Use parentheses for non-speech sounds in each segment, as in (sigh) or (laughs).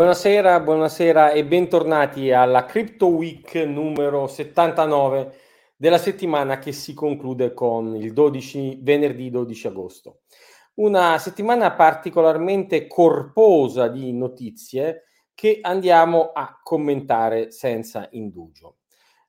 Buonasera, buonasera e bentornati alla Crypto Week numero 79 della settimana che si conclude con il 12, venerdì 12 agosto. Una settimana particolarmente corposa di notizie che andiamo a commentare senza indugio.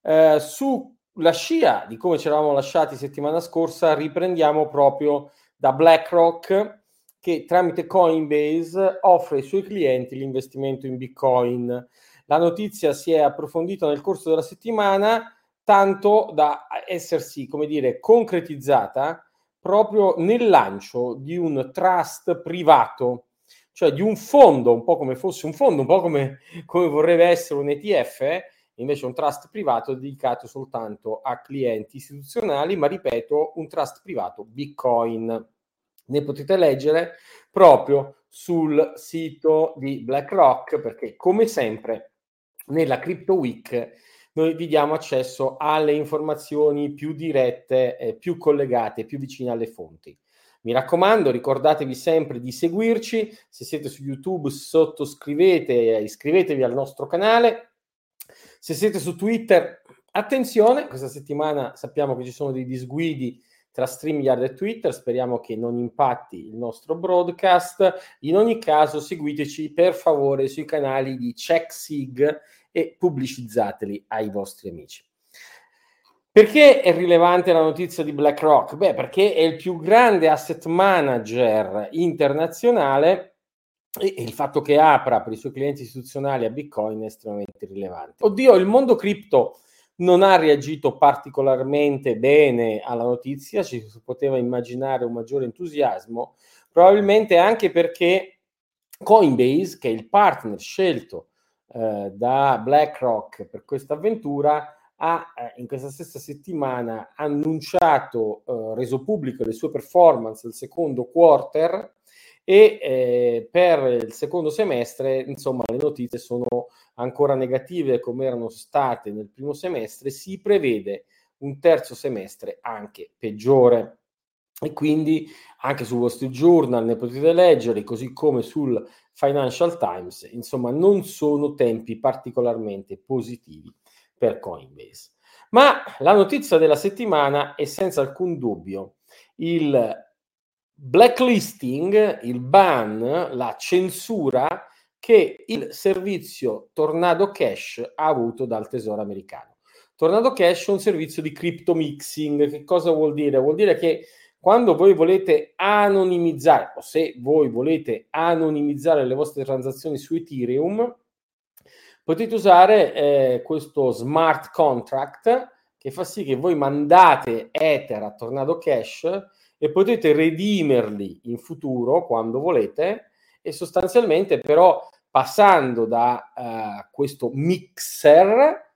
Eh, sulla scia di come ci eravamo lasciati settimana scorsa, riprendiamo proprio da BlackRock che tramite Coinbase offre ai suoi clienti l'investimento in Bitcoin. La notizia si è approfondita nel corso della settimana, tanto da essersi, come dire, concretizzata proprio nel lancio di un trust privato, cioè di un fondo, un po' come fosse un fondo, un po' come, come vorrebbe essere un ETF, eh? invece un trust privato dedicato soltanto a clienti istituzionali, ma ripeto, un trust privato Bitcoin ne potete leggere proprio sul sito di BlackRock perché come sempre nella Crypto Week noi vi diamo accesso alle informazioni più dirette, eh, più collegate, più vicine alle fonti. Mi raccomando, ricordatevi sempre di seguirci, se siete su YouTube sottoscrivete, iscrivetevi al nostro canale, se siete su Twitter, attenzione, questa settimana sappiamo che ci sono dei disguidi tra StreamYard e Twitter. Speriamo che non impatti il nostro broadcast. In ogni caso, seguiteci per favore sui canali di CheckSig e pubblicizzateli ai vostri amici. Perché è rilevante la notizia di BlackRock? Beh, perché è il più grande asset manager internazionale e il fatto che apra per i suoi clienti istituzionali a Bitcoin è estremamente rilevante. Oddio, il mondo cripto non ha reagito particolarmente bene alla notizia, ci si poteva immaginare un maggiore entusiasmo, probabilmente anche perché Coinbase, che è il partner scelto eh, da BlackRock per questa avventura, ha eh, in questa stessa settimana annunciato, eh, reso pubblico le sue performance del secondo quarter e eh, per il secondo semestre, insomma, le notizie sono ancora negative come erano state nel primo semestre, si prevede un terzo semestre anche peggiore. E quindi anche sul Wall Street Journal ne potete leggere, così come sul Financial Times, insomma, non sono tempi particolarmente positivi per Coinbase. Ma la notizia della settimana è senza alcun dubbio il blacklisting, il ban, la censura che il servizio Tornado Cash ha avuto dal Tesoro americano. Tornado Cash è un servizio di crypto mixing. Che cosa vuol dire? Vuol dire che quando voi volete anonimizzare, o se voi volete anonimizzare le vostre transazioni su Ethereum, potete usare eh, questo smart contract che fa sì che voi mandate Ether a Tornado Cash e potete redimerli in futuro quando volete e sostanzialmente però passando da uh, questo mixer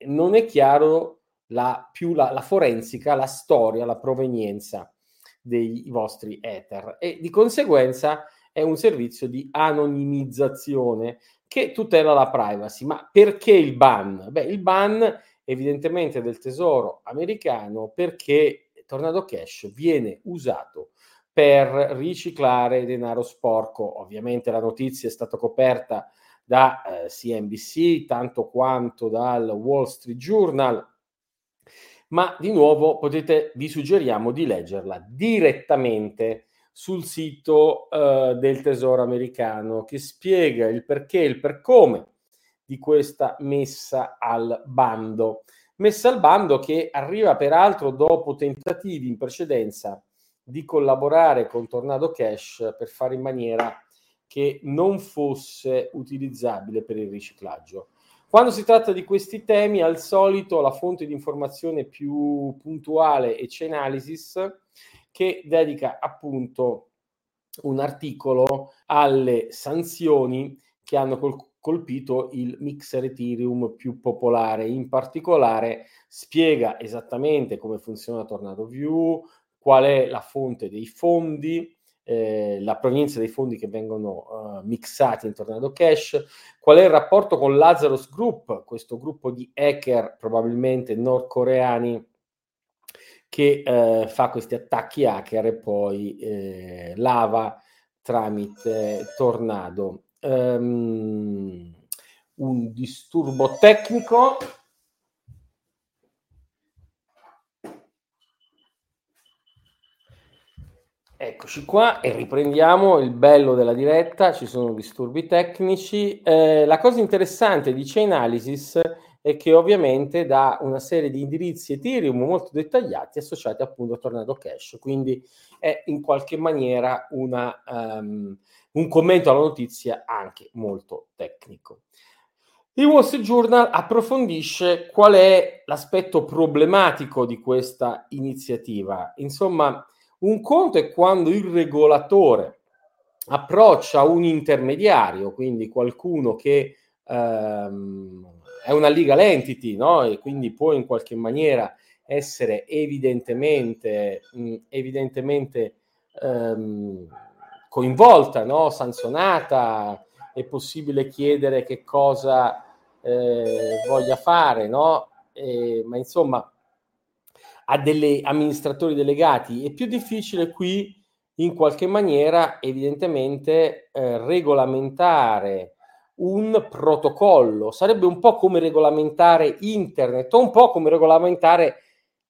non è chiaro la, più la, la, forensica, la storia, la provenienza dei vostri ether e di conseguenza è un servizio di anonimizzazione che tutela la privacy. Ma perché il ban? Beh, il ban evidentemente del tesoro americano perché Tornado Cash viene usato per riciclare denaro sporco. Ovviamente la notizia è stata coperta da eh, CNBC, tanto quanto dal Wall Street Journal, ma di nuovo potete, vi suggeriamo di leggerla direttamente sul sito eh, del Tesoro americano che spiega il perché e il per come di questa messa al bando. Messa al bando che arriva peraltro dopo tentativi in precedenza di collaborare con Tornado Cash per fare in maniera che non fosse utilizzabile per il riciclaggio. Quando si tratta di questi temi, al solito la fonte di informazione più puntuale è Chainalysis, che dedica appunto un articolo alle sanzioni che hanno col- colpito il mixer Ethereum più popolare. In particolare spiega esattamente come funziona Tornado View, qual è la fonte dei fondi, eh, la provenienza dei fondi che vengono uh, mixati in Tornado Cash, qual è il rapporto con Lazarus Group, questo gruppo di hacker probabilmente nordcoreani che eh, fa questi attacchi hacker e poi eh, lava tramite Tornado um, un disturbo tecnico. Eccoci qua e riprendiamo il bello della diretta, ci sono disturbi tecnici. Eh, la cosa interessante di Chainalysis è che ovviamente dà una serie di indirizzi Ethereum molto dettagliati associati appunto a Tornado Cash, quindi è in qualche maniera una, um, un commento alla notizia anche molto tecnico. Il Wall Street Journal approfondisce qual è l'aspetto problematico di questa iniziativa. Insomma, un conto è quando il regolatore approccia un intermediario, quindi qualcuno che ehm, è una legal entity, no? E quindi può in qualche maniera essere evidentemente, mh, evidentemente ehm, coinvolta, no? sanzionata, è possibile chiedere che cosa eh, voglia fare, no? Eh, ma insomma, ha degli amministratori delegati. È più difficile qui, in qualche maniera, evidentemente, eh, regolamentare un protocollo. Sarebbe un po' come regolamentare internet o un po' come regolamentare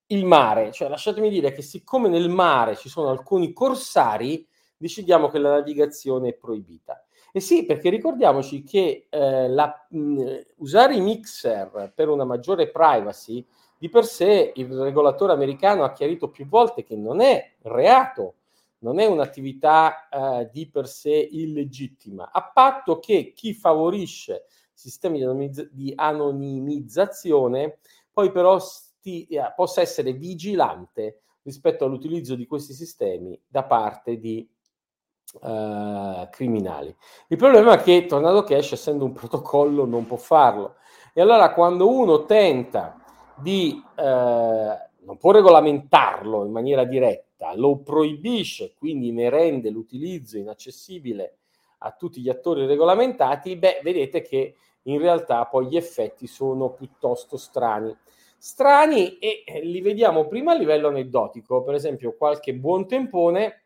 il mare. Cioè, lasciatemi dire che siccome nel mare ci sono alcuni corsari, decidiamo che la navigazione è proibita. Eh sì, perché ricordiamoci che eh, la, mh, usare i mixer per una maggiore privacy, di per sé il regolatore americano ha chiarito più volte che non è reato, non è un'attività eh, di per sé illegittima, a patto che chi favorisce sistemi di anonimizzazione poi però sti, eh, possa essere vigilante rispetto all'utilizzo di questi sistemi da parte di uh, criminali. Il problema è che Tornado Cash, essendo un (laughs) protocollo, non può farlo. E allora quando uno tenta di, uh, non può regolamentarlo in maniera diretta, lo proibisce, quindi ne rende l'utilizzo inaccessibile a tutti gli attori regolamentati, beh, vedete che in realtà poi gli effetti sono piuttosto strani. Strani e li vediamo prima a livello aneddotico, per esempio qualche buon tempone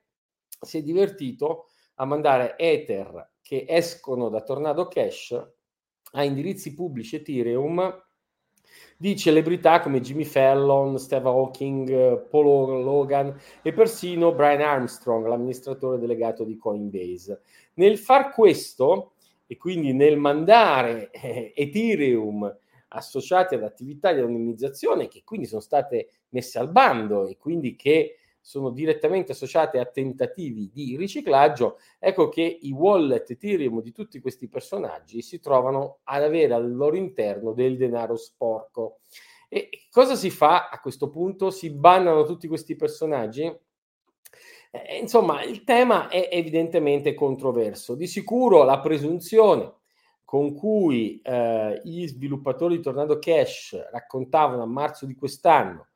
si è divertito a mandare Ether che escono da Tornado Cash a indirizzi pubblici Ethereum di celebrità come Jimmy Fallon, Steve Hawking, Paul Logan e persino Brian Armstrong, l'amministratore delegato di Coinbase. Nel far questo, e quindi nel mandare eh, Ethereum associati ad attività di anonimizzazione che quindi sono state messe al bando e quindi che sono direttamente associate a tentativi di riciclaggio, ecco che i wallet Ethereum di tutti questi personaggi si trovano ad avere al loro interno del denaro sporco. E cosa si fa a questo punto? Si bannano tutti questi personaggi? Eh, insomma, il tema è evidentemente controverso. Di sicuro la presunzione con cui eh, gli sviluppatori di Tornado Cash raccontavano a marzo di quest'anno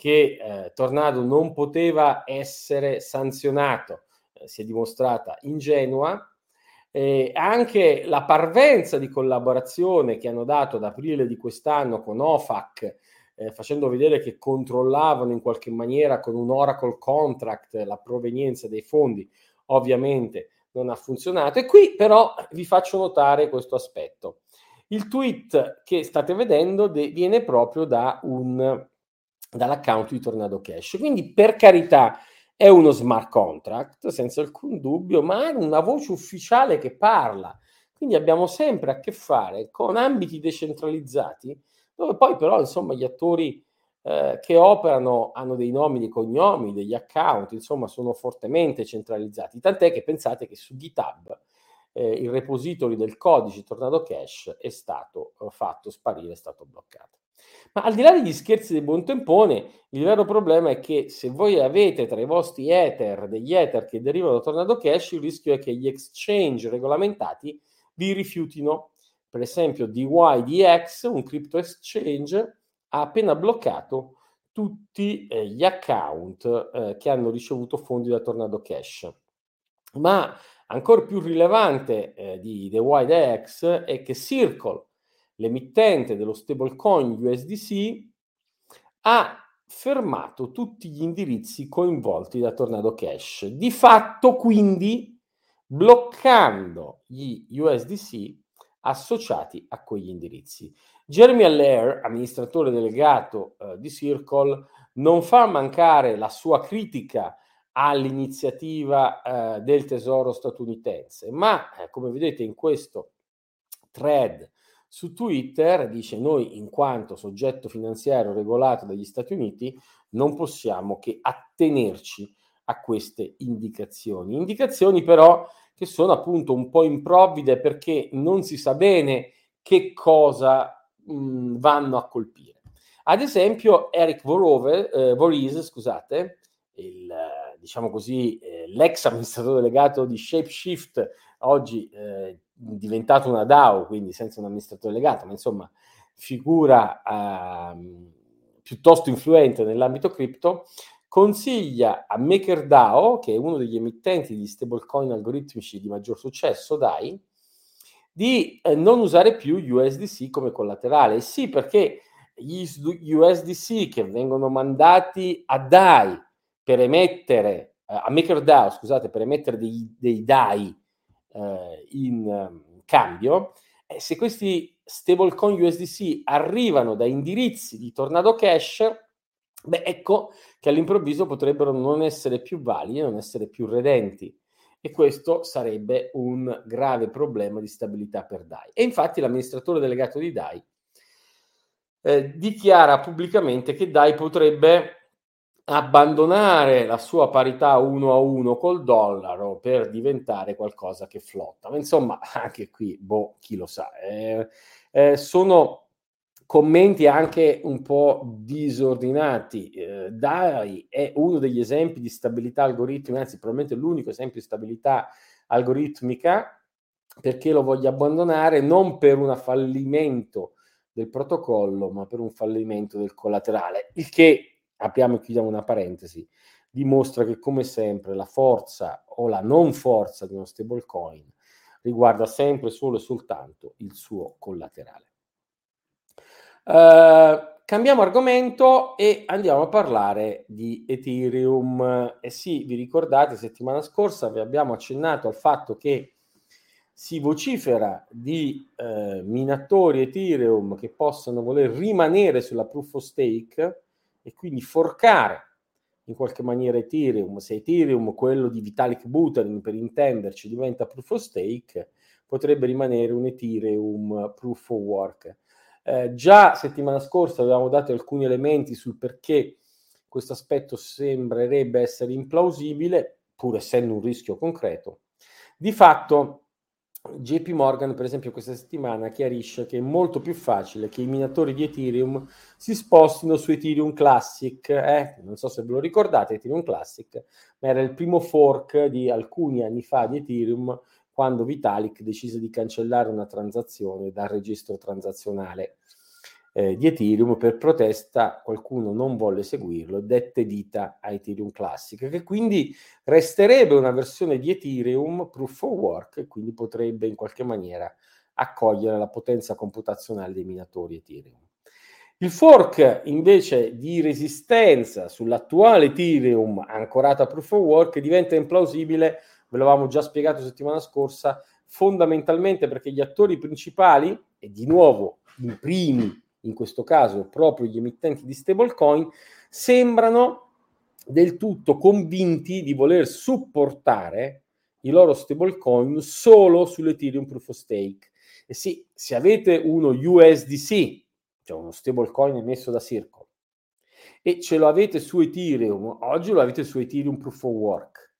che eh, Tornado non poteva essere sanzionato eh, si è dimostrata ingenua. Eh, anche la parvenza di collaborazione che hanno dato ad aprile di quest'anno con OFAC, eh, facendo vedere che controllavano in qualche maniera con un Oracle contract la provenienza dei fondi, ovviamente non ha funzionato. E qui però vi faccio notare questo aspetto. Il tweet che state vedendo de- viene proprio da un dall'account di Tornado Cash. Quindi per carità è uno smart contract senza alcun dubbio, ma è una voce ufficiale che parla. Quindi abbiamo sempre a che fare con ambiti decentralizzati dove poi però insomma gli attori eh, che operano hanno dei nomi, dei cognomi, degli account, insomma sono fortemente centralizzati. Tant'è che pensate che su GitHub eh, il repository del codice Tornado Cash è stato eh, fatto sparire, è stato bloccato. Ma al di là degli scherzi del buon tempone, il vero problema è che se voi avete tra i vostri Ether degli Ether che derivano da Tornado Cash, il rischio è che gli exchange regolamentati vi rifiutino. Per esempio, DYDX, un crypto exchange, ha appena bloccato tutti eh, gli account eh, che hanno ricevuto fondi da Tornado Cash. Ma ancora più rilevante eh, di DYDX è che Circle, l'emittente dello stablecoin USDC ha fermato tutti gli indirizzi coinvolti da Tornado Cash. Di fatto, quindi, bloccando gli USDC associati a quegli indirizzi. Jeremy Allaire, amministratore delegato eh, di Circle, non fa mancare la sua critica all'iniziativa eh, del Tesoro statunitense, ma eh, come vedete in questo thread su Twitter dice noi in quanto soggetto finanziario regolato dagli Stati Uniti non possiamo che attenerci a queste indicazioni. Indicazioni però che sono appunto un po' improvvide perché non si sa bene che cosa mh, vanno a colpire. Ad esempio Eric Vorove, eh, Voorhees, scusate, il, diciamo così, eh, l'ex (laughs) amministratore delegato di ShapeShift, oggi eh, diventato una DAO, quindi senza un amministratore delegato, ma insomma figura eh, piuttosto influente nell'ambito cripto, consiglia a MakerDAO, che è uno degli emittenti di stablecoin algoritmici di maggior successo, DAI, di eh, non usare più USDC come collaterale. Sì, perché gli USDC che vengono mandati a DAI per emettere, eh, a MakerDAO, scusate, per emettere dei, dei DAI eh, in um, cambio, eh, se questi stablecoin USDC arrivano da indirizzi di Tornado Cash, beh, ecco che all'improvviso potrebbero non essere più validi, non essere più redenti. E questo sarebbe un grave problema di stabilità per DAI. E infatti l'amministratore delegato di DAI eh, dichiara pubblicamente che DAI potrebbe abbandonare la sua parità uno a uno col dollaro per diventare qualcosa che flotta. Ma insomma, (laughs) anche qui, boh, chi lo sa. Eh, eh, sono commenti anche un po' disordinati. Eh, DAI è uno degli esempi di stabilità algoritmica, anzi probabilmente l'unico esempio di stabilità algoritmica, perché lo voglio abbandonare non per un fallimento del protocollo, ma per un fallimento del collaterale, il che apriamo e chiudiamo una parentesi, dimostra che come sempre la forza o la non forza di uno stablecoin riguarda sempre solo e soltanto il suo collaterale. Uh, cambiamo argomento e andiamo a parlare di Ethereum. E sì, vi ricordate, settimana scorsa vi abbiamo accennato al fatto che si vocifera di eh, minatori Ethereum che possono voler rimanere sulla proof of stake e quindi forcare in qualche maniera Ethereum, se Ethereum, quello di Vitalik Buterin per intenderci, diventa proof of stake, potrebbe rimanere un Ethereum proof of work. Eh, già settimana scorsa avevamo dato alcuni elementi sul perché questo aspetto sembrerebbe essere implausibile, pur essendo un rischio concreto. Di fatto JP Morgan, per esempio, questa settimana chiarisce che è molto più facile che i minatori di Ethereum si spostino su Ethereum Classic. Eh? Non so se ve lo ricordate, Ethereum Classic, ma era il primo fork di alcuni anni fa di Ethereum quando Vitalik decise di cancellare una transazione dal registro transazionale eh, di Ethereum per protesta qualcuno non volle seguirlo dette vita a Ethereum Classic, che quindi resterebbe una versione di Ethereum proof of work e quindi potrebbe in qualche maniera accogliere la potenza computazionale dei minatori Ethereum. Il fork invece di resistenza sull'attuale Ethereum ancorata a proof of work diventa implausibile, ve l'avevamo già spiegato settimana scorsa, fondamentalmente perché gli attori principali, e di nuovo in primi in questo caso proprio gli emittenti di stablecoin, sembrano del tutto convinti di voler supportare i loro stablecoin solo sull'Ethereum Proof of Stake. E sì, se avete uno USDC, cioè uno stablecoin emesso da Circle, e ce lo avete su Ethereum, oggi lo avete su Ethereum Proof of Work,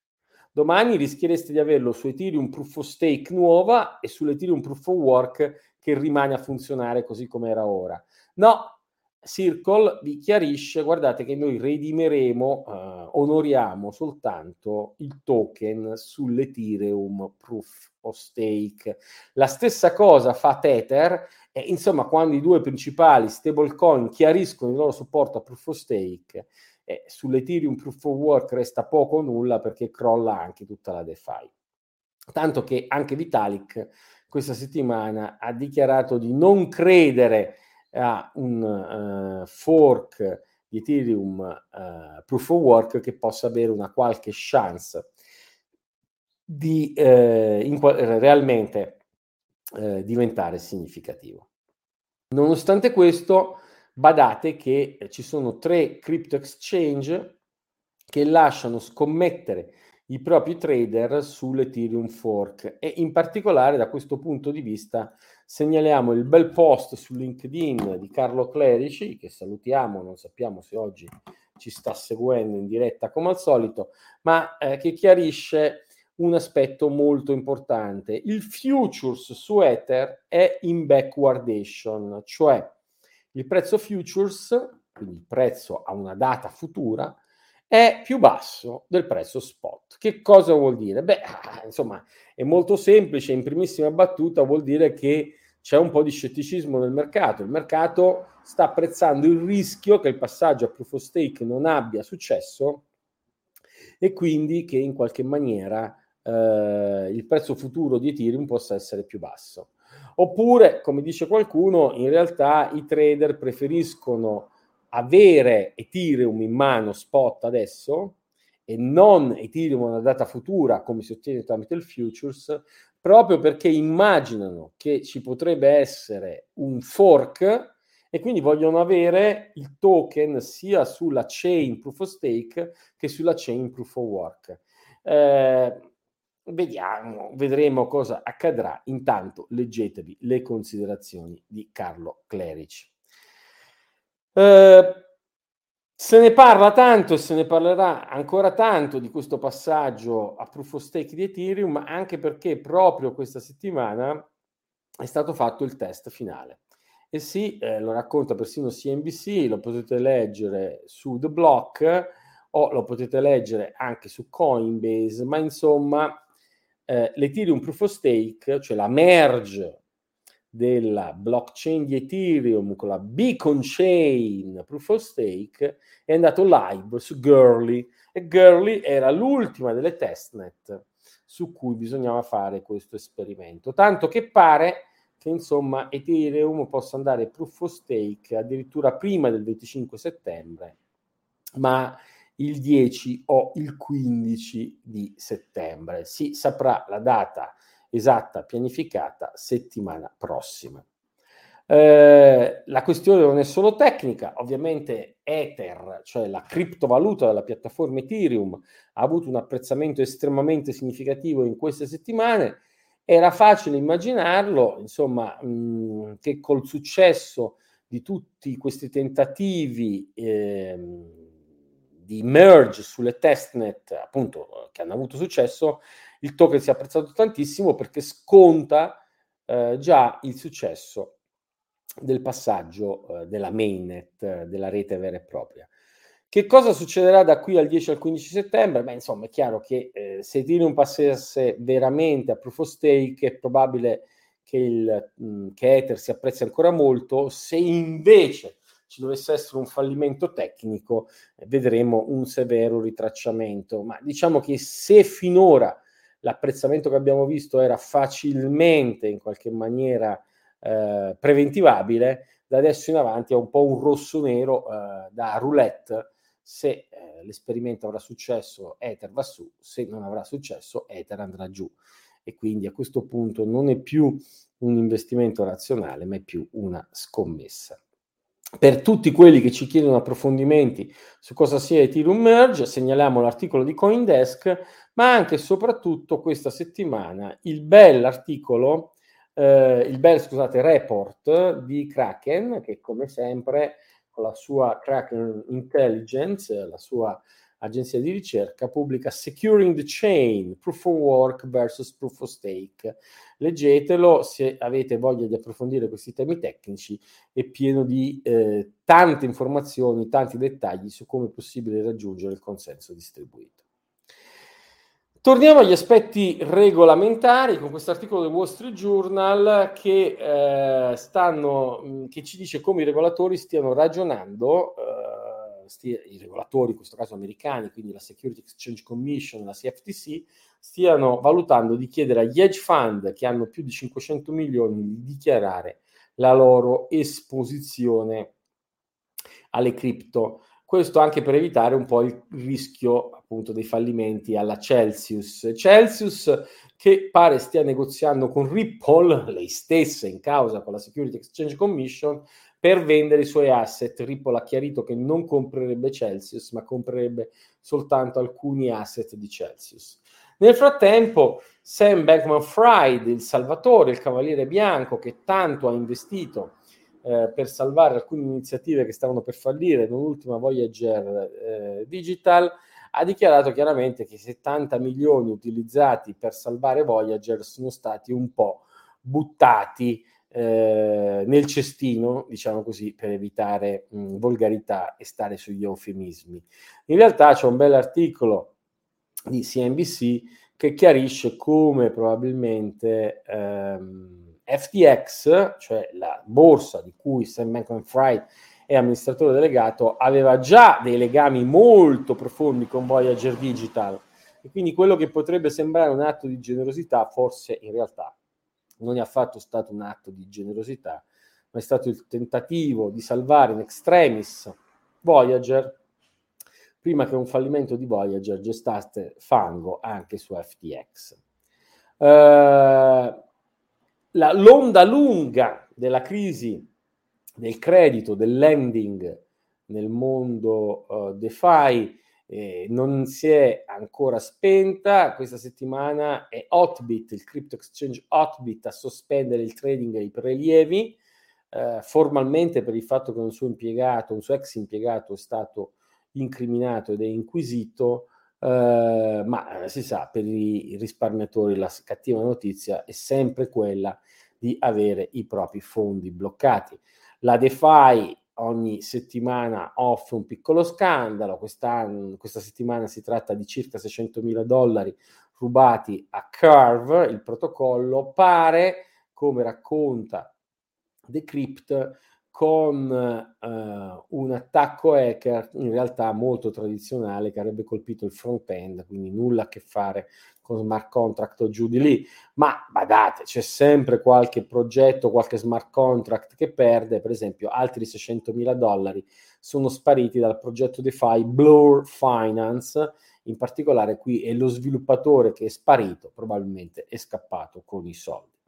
domani rischiereste di averlo su Ethereum Proof of Stake nuova e sull'Ethereum Proof of Work che rimane a funzionare così come era ora. No, Circle vi chiarisce, guardate che noi redimeremo, eh, onoriamo soltanto il token sull'Ethereum Proof of Stake. La stessa cosa fa Tether, e insomma quando i due principali stablecoin chiariscono il loro supporto a Proof of Stake, eh, sull'Ethereum Proof of Work resta poco o nulla perché crolla anche tutta la DeFi. Tanto che anche Vitalik questa settimana ha dichiarato di non credere a un uh, fork di Ethereum uh, Proof of Work che possa avere una qualche chance di eh, in, realmente diventare significativo. Nonostante questo, badate che ci sono tre crypto exchange che lasciano scommettere i propri trader sull'Ethereum fork e in particolare da questo punto di vista segnaliamo il bel post su LinkedIn di Carlo Clerici che salutiamo, non sappiamo se oggi ci sta seguendo in diretta come al solito, ma eh, che chiarisce un aspetto molto importante. Il futures su Ether è in backwardation, cioè il prezzo futures, quindi il prezzo a una data futura, è più basso del prezzo spot. Che cosa vuol dire? Beh, ah, insomma, è molto semplice, in primissima battuta vuol dire che c'è un po' di scetticismo nel mercato. Il mercato sta apprezzando il rischio che il passaggio a proof of stake non abbia successo e quindi che in qualche maniera eh, il prezzo futuro di Ethereum possa essere più basso. Oppure, come dice qualcuno, in realtà i trader preferiscono avere Ethereum in mano spot adesso e non Ethereum una data futura come si ottiene tramite il futures, proprio perché immaginano che ci potrebbe essere un fork e quindi vogliono avere il token sia sulla chain proof of stake che sulla chain proof of work. Eh, vediamo, vedremo cosa accadrà. Intanto leggetevi le considerazioni di Carlo Clerici. Eh, se ne parla tanto e se ne parlerà ancora tanto di questo passaggio a proof of stake di Ethereum, anche perché proprio questa settimana è stato fatto il test finale. E sì, eh, lo racconta persino CNBC, lo potete leggere su The Block o lo potete leggere anche su Coinbase, ma insomma eh, l'Ethereum Proof of Stake, cioè la merge della blockchain di Ethereum con la Beacon Chain Proof of Stake è andato live su Girly e Girly era l'ultima delle testnet su cui bisognava fare questo esperimento. Tanto che pare che insomma Ethereum possa andare proof of stake addirittura prima del 25 settembre, ma il 10 o il 15 di settembre. Si saprà la data esatta pianificata settimana prossima. Eh, la questione non è solo tecnica, ovviamente Ether, cioè la criptovaluta della piattaforma Ethereum, ha avuto un apprezzamento estremamente significativo in queste settimane. Era facile immaginarlo, insomma, mh, che col successo di tutti questi tentativi eh, di merge sulle testnet, appunto, che hanno avuto successo, il token si è apprezzato tantissimo perché sconta eh, già il successo del passaggio eh, della mainnet, eh, della rete vera e propria. Che cosa succederà da qui al 10 al 15 settembre? Beh, insomma, è chiaro che eh, se Ethereum passasse veramente a proof of stake, è probabile che, il, mh, mm, che Ether si apprezzi ancora molto. Se invece ci dovesse essere un fallimento tecnico, eh, vedremo un severo ritracciamento. Ma diciamo che se finora l'apprezzamento che abbiamo visto era facilmente in qualche maniera eh, preventivabile, da adesso in avanti è un po' un rosso nero eh, da roulette. Se eh, l'esperimento avrà successo, Ether va su, se non avrà successo, Ether andrà giù. E quindi a questo punto non è più un investimento razionale, ma è più una scommessa. Per tutti quelli che ci chiedono approfondimenti su cosa sia Ethereum Merge, segnaliamo l'articolo di Coindesk, ma anche e soprattutto questa settimana il bel articolo, eh, il bel scusate, report di Kraken, che come sempre con la sua Kraken Intelligence, la sua agenzia di ricerca, pubblica Securing the Chain, Proof of Work versus Proof of Stake. Leggetelo se avete voglia di approfondire questi temi tecnici, è pieno di eh, tante informazioni, tanti dettagli su come è possibile raggiungere il consenso distribuito. Torniamo agli aspetti regolamentari con questo articolo del Wall Street Journal che, eh, stanno, che ci dice come i regolatori stiano ragionando eh, stia, i regolatori, in questo caso americani, quindi la Security Exchange Commission, la CFTC, stiano valutando di chiedere agli hedge fund che hanno più di 500 milioni di dichiarare la loro esposizione alle cripto. questo anche per evitare un po' il rischio appunto dei fallimenti alla Celsius. Celsius che pare stia negoziando con Ripple, (laughs) lei stessa in causa con la Security Exchange Commission, per vendere i suoi asset. Ripple ha chiarito che non comprerebbe Celsius, ma comprerebbe soltanto alcuni asset di Celsius. Nel frattempo, Sam Bankman Fried, il salvatore, il cavaliere bianco che tanto ha investito eh, per salvare alcune iniziative che stavano per fallire, non ultima Voyager eh, Digital, ha dichiarato chiaramente che i 70 milioni utilizzati per salvare Voyager sono stati un po' buttati eh, nel cestino, diciamo così, per evitare mh, volgarità e stare sugli eufemismi. In realtà c'è un bel articolo di CNBC che chiarisce come probabilmente ehm, FTX, cioè la borsa di cui Sam Bankman-Fried è amministratore delegato, aveva già dei legami molto profondi con Voyager Digital e quindi quello che potrebbe sembrare un atto di generosità forse in realtà non è affatto stato un atto di generosità, ma è stato il tentativo di salvare in extremis Voyager prima che un fallimento di Voyager gestasse fango anche su FTX. Uh, la, l'onda lunga della crisi del credito, del lending nel mondo uh, DeFi eh, non si è ancora spenta. Questa settimana è Hotbit, il crypto exchange Hotbit, a sospendere il trading e i prelievi, eh, formalmente per il fatto che un suo impiegato, un suo ex impiegato è stato incriminato ed è inquisito, eh, ma si sa, per i risparmiatori la cattiva notizia è sempre quella di avere i propri fondi bloccati. La DeFi ogni settimana offre un piccolo scandalo, questa settimana si tratta di circa 600 mila dollari rubati a Curve, il protocollo. Pare, come racconta Decrypt, con uh, un attacco hacker in realtà molto tradizionale che avrebbe colpito il front-end, quindi nulla a che fare con smart contract o giù di lì. Ma badate, c'è sempre qualche progetto, qualche smart contract che perde, per esempio altri 600 mila dollari sono spariti dal progetto DeFi Blur Finance, in particolare qui è lo sviluppatore che è sparito, probabilmente è scappato con i soldi.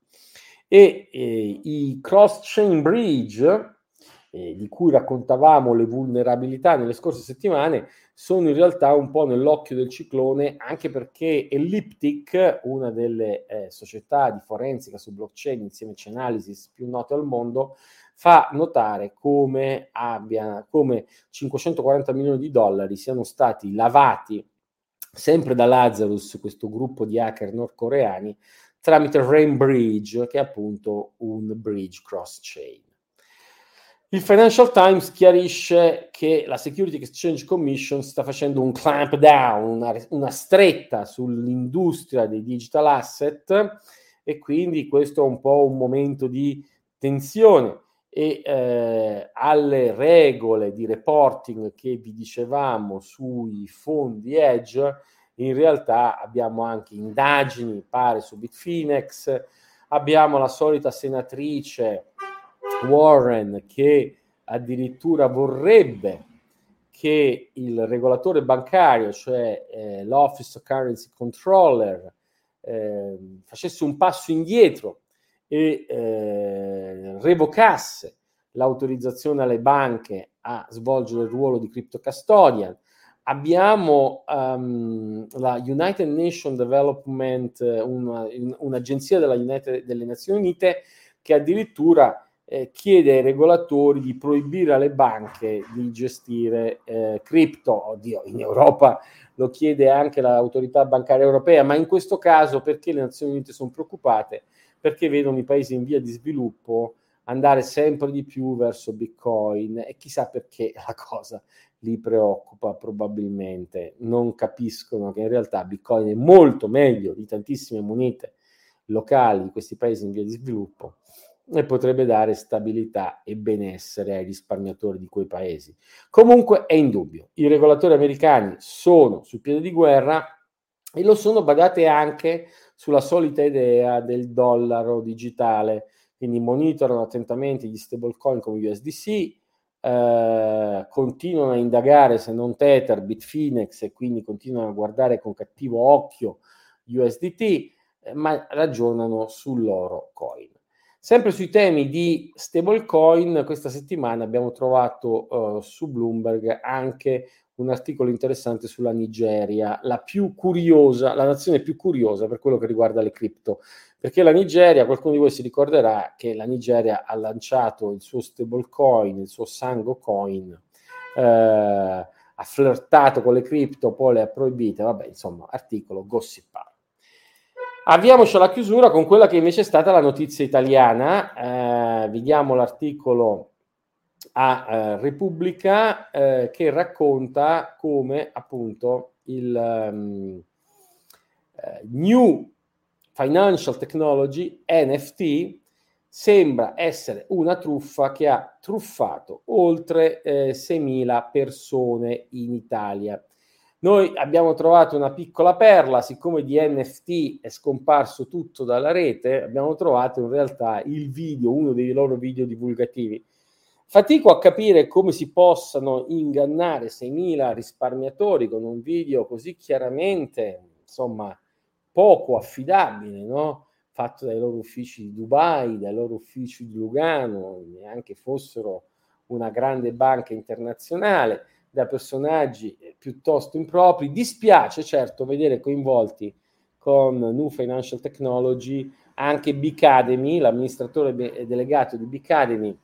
E eh, i cross-chain bridge, eh, di cui raccontavamo le vulnerabilità nelle scorse settimane, sono in realtà un po' nell'occhio del ciclone, anche perché Elliptic, una delle eh, società di forensica su blockchain insieme a Chainalysis più note al mondo, fa notare come, abbia, come 540 milioni di dollari siano stati lavati sempre da Lazarus, questo gruppo di hacker nordcoreani, tramite Rainbridge, che è appunto un bridge cross-chain. Il Financial Times chiarisce che la Security Exchange Commission sta facendo un clamp down, una, una stretta sull'industria dei digital asset e quindi questo è un po' un momento di tensione e eh, alle regole di reporting che vi dicevamo sui fondi edge in realtà abbiamo anche indagini, pare, su Bitfinex, abbiamo la solita senatrice Warren che addirittura vorrebbe che il regolatore bancario, cioè eh, l'Office of Currency Controller, eh, facesse un passo indietro e eh, revocasse l'autorizzazione alle banche a svolgere il ruolo di crypto custodian. Abbiamo um, la United Nations Development, una, un'agenzia United, delle Nazioni Unite che addirittura eh, chiede ai regolatori di proibire alle banche di gestire eh, cripto. Oddio, in Europa lo chiede anche l'autorità bancaria europea, ma in questo caso perché le Nazioni Unite sono preoccupate? Perché vedono i paesi in via di sviluppo andare sempre di più verso Bitcoin e chissà perché (laughs) la cosa li preoccupa probabilmente, non capiscono che in realtà Bitcoin è molto meglio di tantissime monete locali di questi paesi in via di sviluppo e potrebbe dare stabilità e benessere ai risparmiatori di quei paesi. Comunque è indubbio, i regolatori americani sono sul piede di guerra e lo sono, badate anche sulla solita idea del dollaro digitale, quindi monitorano attentamente gli stablecoin come USDC, eh, continuano a indagare se non Tether, Bitfinex e quindi continuano a guardare con cattivo occhio USDT, eh, ma ragionano sull'oro coin. Sempre sui temi di stablecoin, questa settimana abbiamo trovato uh, su Bloomberg anche un articolo interessante sulla Nigeria, la più curiosa, la nazione più curiosa per quello che riguarda le cripto, perché la Nigeria, qualcuno di voi si ricorderà che la Nigeria ha lanciato il suo stablecoin, il suo Sango coin, eh, ha flirtato con le cripto, poi le ha proibite, vabbè, insomma, articolo gossipato. Avviamoci alla chiusura con quella che invece è stata la notizia italiana. Eh, vediamo l'articolo a eh, Repubblica eh, che racconta come appunto il um, New Financial Technology NFT sembra essere una truffa che ha truffato oltre eh, 6.000 persone in Italia. Noi abbiamo trovato una piccola perla, siccome di NFT è scomparso tutto dalla rete, abbiamo trovato in realtà il video, uno dei loro video divulgativi. Fatico a capire come si possano ingannare 6.000 risparmiatori con un video così chiaramente, insomma, poco affidabile, no? fatto dai loro uffici di Dubai, dai loro uffici di Lugano, neanche fossero una grande banca internazionale da personaggi eh, piuttosto impropri. Dispiace certo vedere coinvolti con New Financial Technology anche Bicademy, l'amministratore delegato di Bicademy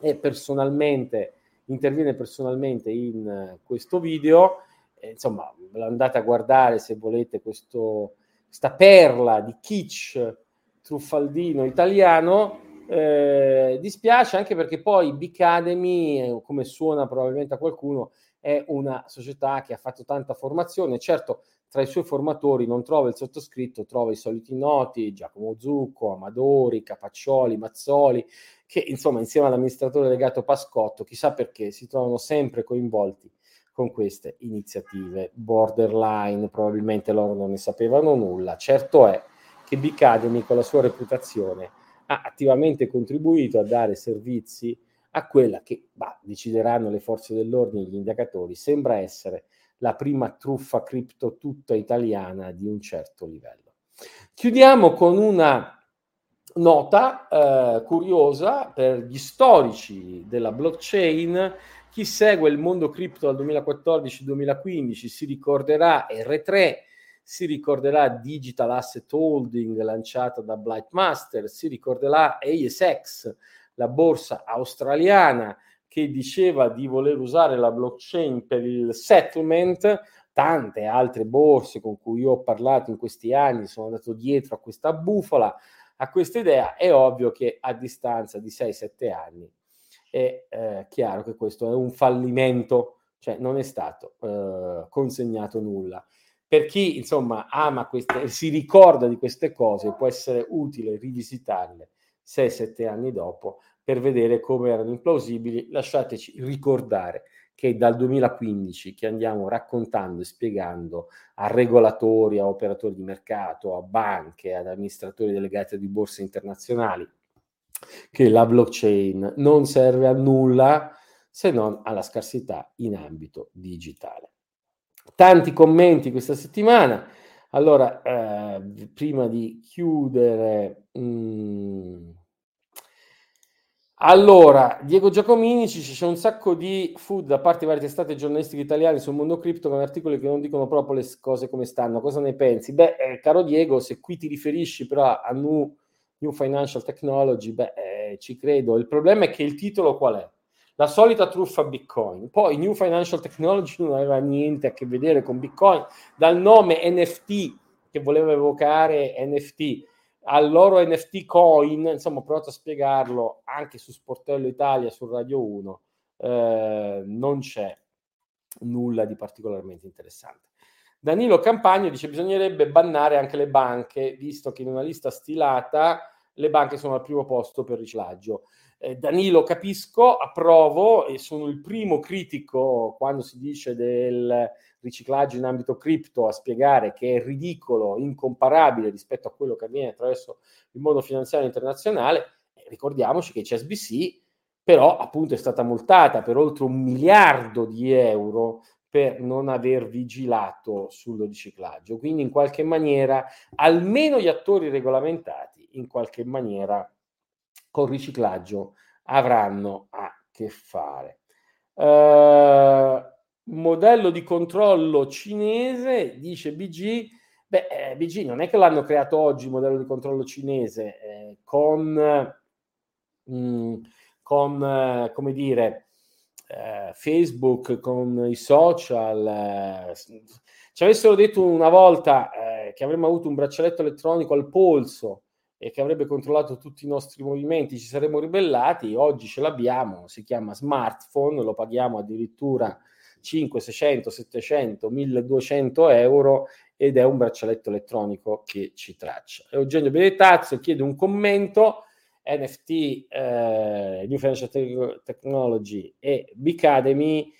e personalmente interviene personalmente in eh, questo video. Eh, insomma, andate a guardare se volete questo, questa perla di kitsch truffaldino italiano. Eh, dispiace anche perché poi Bicademy, eh, come suona probabilmente a qualcuno, è una società che ha fatto tanta formazione. Certo, tra i suoi formatori non trova il sottoscritto, trova i soliti noti, Giacomo Zucco, Amadori, Capaccioli, Mazzoli, che insomma insieme all'amministratore legato Pascotto, chissà perché, si trovano sempre coinvolti con queste iniziative borderline, probabilmente loro non ne sapevano nulla. Certo è che Bicademy con la sua reputazione ha attivamente contribuito a dare servizi a quella che bah, decideranno le forze dell'ordine e gli indagatori, sembra essere la prima truffa cripto tutta italiana di un certo livello. Chiudiamo con una nota eh, curiosa per gli storici della blockchain. Chi segue il mondo cripto dal 2014-2015 si ricorderà R3, si ricorderà Digital Asset Holding lanciata da Blightmaster, si ricorderà ASX, la borsa australiana che diceva di voler usare la blockchain per il settlement, tante altre borse con cui io ho parlato in questi anni sono andato dietro a questa bufala, a questa idea, è ovvio che a distanza di 6-7 anni è eh, chiaro che questo è un fallimento, cioè non è stato eh, consegnato nulla. Per chi insomma ama queste, si ricorda di queste cose, può essere utile rivisitarle 6-7 anni dopo per vedere come erano implausibili. Lasciateci ricordare che dal 2015 che andiamo raccontando e spiegando a regolatori, a operatori di mercato, a banche, ad amministratori delegati di borse internazionali, che la blockchain non serve a nulla se non alla scarsità in ambito digitale. Tanti commenti questa settimana. Allora, eh, prima di chiudere, mh, mm, allora, Diego Giacomini ci c'è un sacco di food da parte di varie testate giornalistiche italiane sul mondo cripto con articoli che non dicono proprio le cose come stanno. Cosa ne pensi? Beh, eh, caro Diego, se qui ti riferisci però a New, New Financial Technology, beh, eh, ci credo. Il problema è che il titolo qual è? La solita truffa Bitcoin. Poi New Financial Technology non aveva niente a che vedere con Bitcoin. Dal nome NFT che voleva evocare NFT al loro NFT coin, insomma ho provato a spiegarlo anche su Sportello Italia, su Radio 1, eh, non c'è nulla di particolarmente interessante. Danilo Campagno dice bisognerebbe bannare anche le banche, visto che in una lista stilata le banche sono al primo posto per riciclaggio. Eh, Danilo capisco, approvo e sono il primo critico quando si dice del riciclaggio in ambito cripto a spiegare che è ridicolo, incomparabile rispetto a quello che avviene attraverso il mondo finanziario internazionale. Eh, ricordiamoci che CSBC però appunto è stata multata per oltre un miliardo di euro per non aver vigilato sul riciclaggio. Quindi in qualche maniera almeno gli attori regolamentati in qualche maniera col riciclaggio avranno a che fare. Uh, modello di controllo cinese, dice BG, beh, eh, BG non è che l'hanno creato oggi il modello di controllo cinese, eh, con, mh, mm, con eh, come dire, eh, Facebook, con i social. Eh, ci avessero detto una volta eh, che avremmo avuto un braccialetto elettronico al polso e che avrebbe controllato tutti i nostri movimenti, ci saremmo ribellati. Oggi ce l'abbiamo, si chiama smartphone, lo paghiamo addirittura 5, 600, 700, 1200 euro ed è un braccialetto elettronico che ci traccia. Eugenio Benetazzo chiede un commento. NFT, eh, New Financial Technology e Bicademy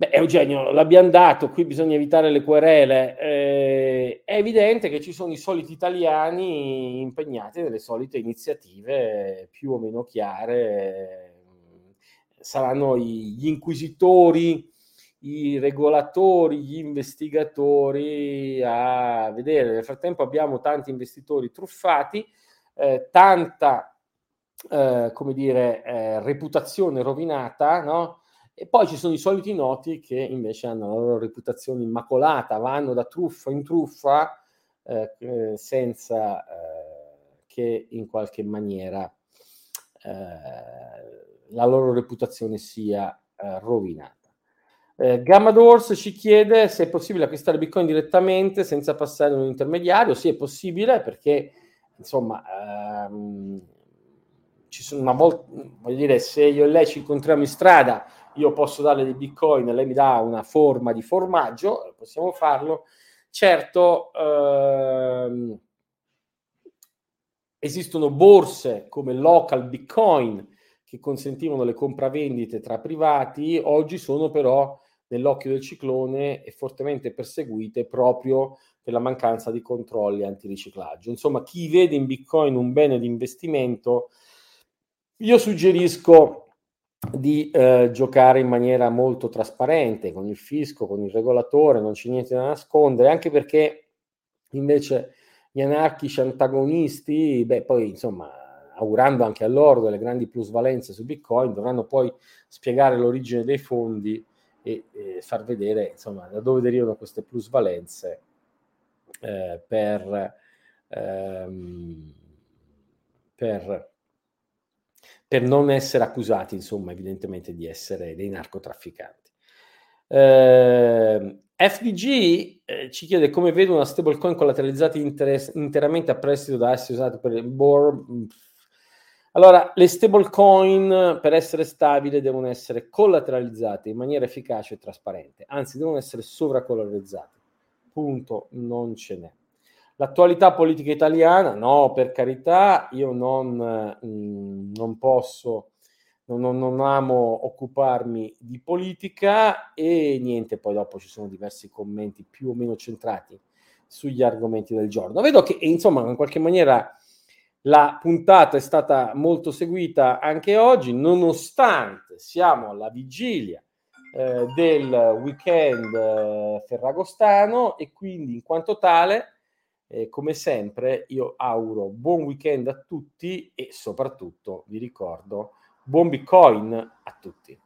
Beh, Eugenio, l'abbiamo dato, qui bisogna evitare le querele. Eh, è evidente che ci sono i soliti italiani impegnati nelle solite iniziative più o meno chiare. Saranno gli inquisitori, i regolatori, gli investigatori a vedere. Nel frattempo abbiamo tanti investitori truffati, eh, tanta, eh, come dire, eh, reputazione rovinata, no? E poi ci sono i soliti noti che invece hanno la loro reputazione immacolata, vanno da truffa in truffa eh, eh senza eh, che in qualche maniera eh, la loro reputazione sia eh, rovinata. Eh, Gamma Doors ci chiede se è possibile acquistare Bitcoin direttamente senza passare un intermediario. Sì, è possibile perché insomma ehm, ci sono una volta, voglio dire, se io e lei ci incontriamo in strada io posso darle dei bitcoin, lei mi dà una forma di formaggio, possiamo farlo. Certo, ehm, esistono borse come local bitcoin che consentivano le compravendite tra privati, oggi sono però nell'occhio del ciclone e fortemente perseguite proprio per la mancanza di controlli antiriciclaggio. Insomma, chi vede in bitcoin un bene di investimento, io suggerisco di eh, giocare in maniera molto trasparente con il fisco, con il regolatore, non c'è niente da nascondere, anche perché invece gli anarchici antagonisti, beh, poi insomma, augurando anche a loro delle grandi plusvalenze su Bitcoin, dovranno poi spiegare l'origine dei fondi e, e far vedere insomma da dove derivano queste plusvalenze eh, per, ehm, per per non essere accusati, insomma, evidentemente di essere dei narcotrafficanti. Eh, FDG eh, ci chiede come vede una stablecoin collateralizzata inter- interamente a prestito da essere usata per il board. Allora, le stablecoin per essere stabili devono essere collateralizzate in maniera efficace e trasparente, anzi devono essere sovracollateralizzate. Punto, non ce n'è. L'attualità politica italiana, no, per carità, io non, mh, mm, non posso, non, non, amo occuparmi di politica e niente, poi dopo ci sono diversi commenti più o meno centrati sugli argomenti del giorno. Vedo che, insomma, in qualche maniera la puntata è stata molto seguita anche oggi, nonostante siamo alla vigilia eh, del weekend eh, ferragostano e quindi in quanto tale eh, come sempre io auguro buon weekend a tutti e soprattutto vi ricordo buon Bitcoin a tutti.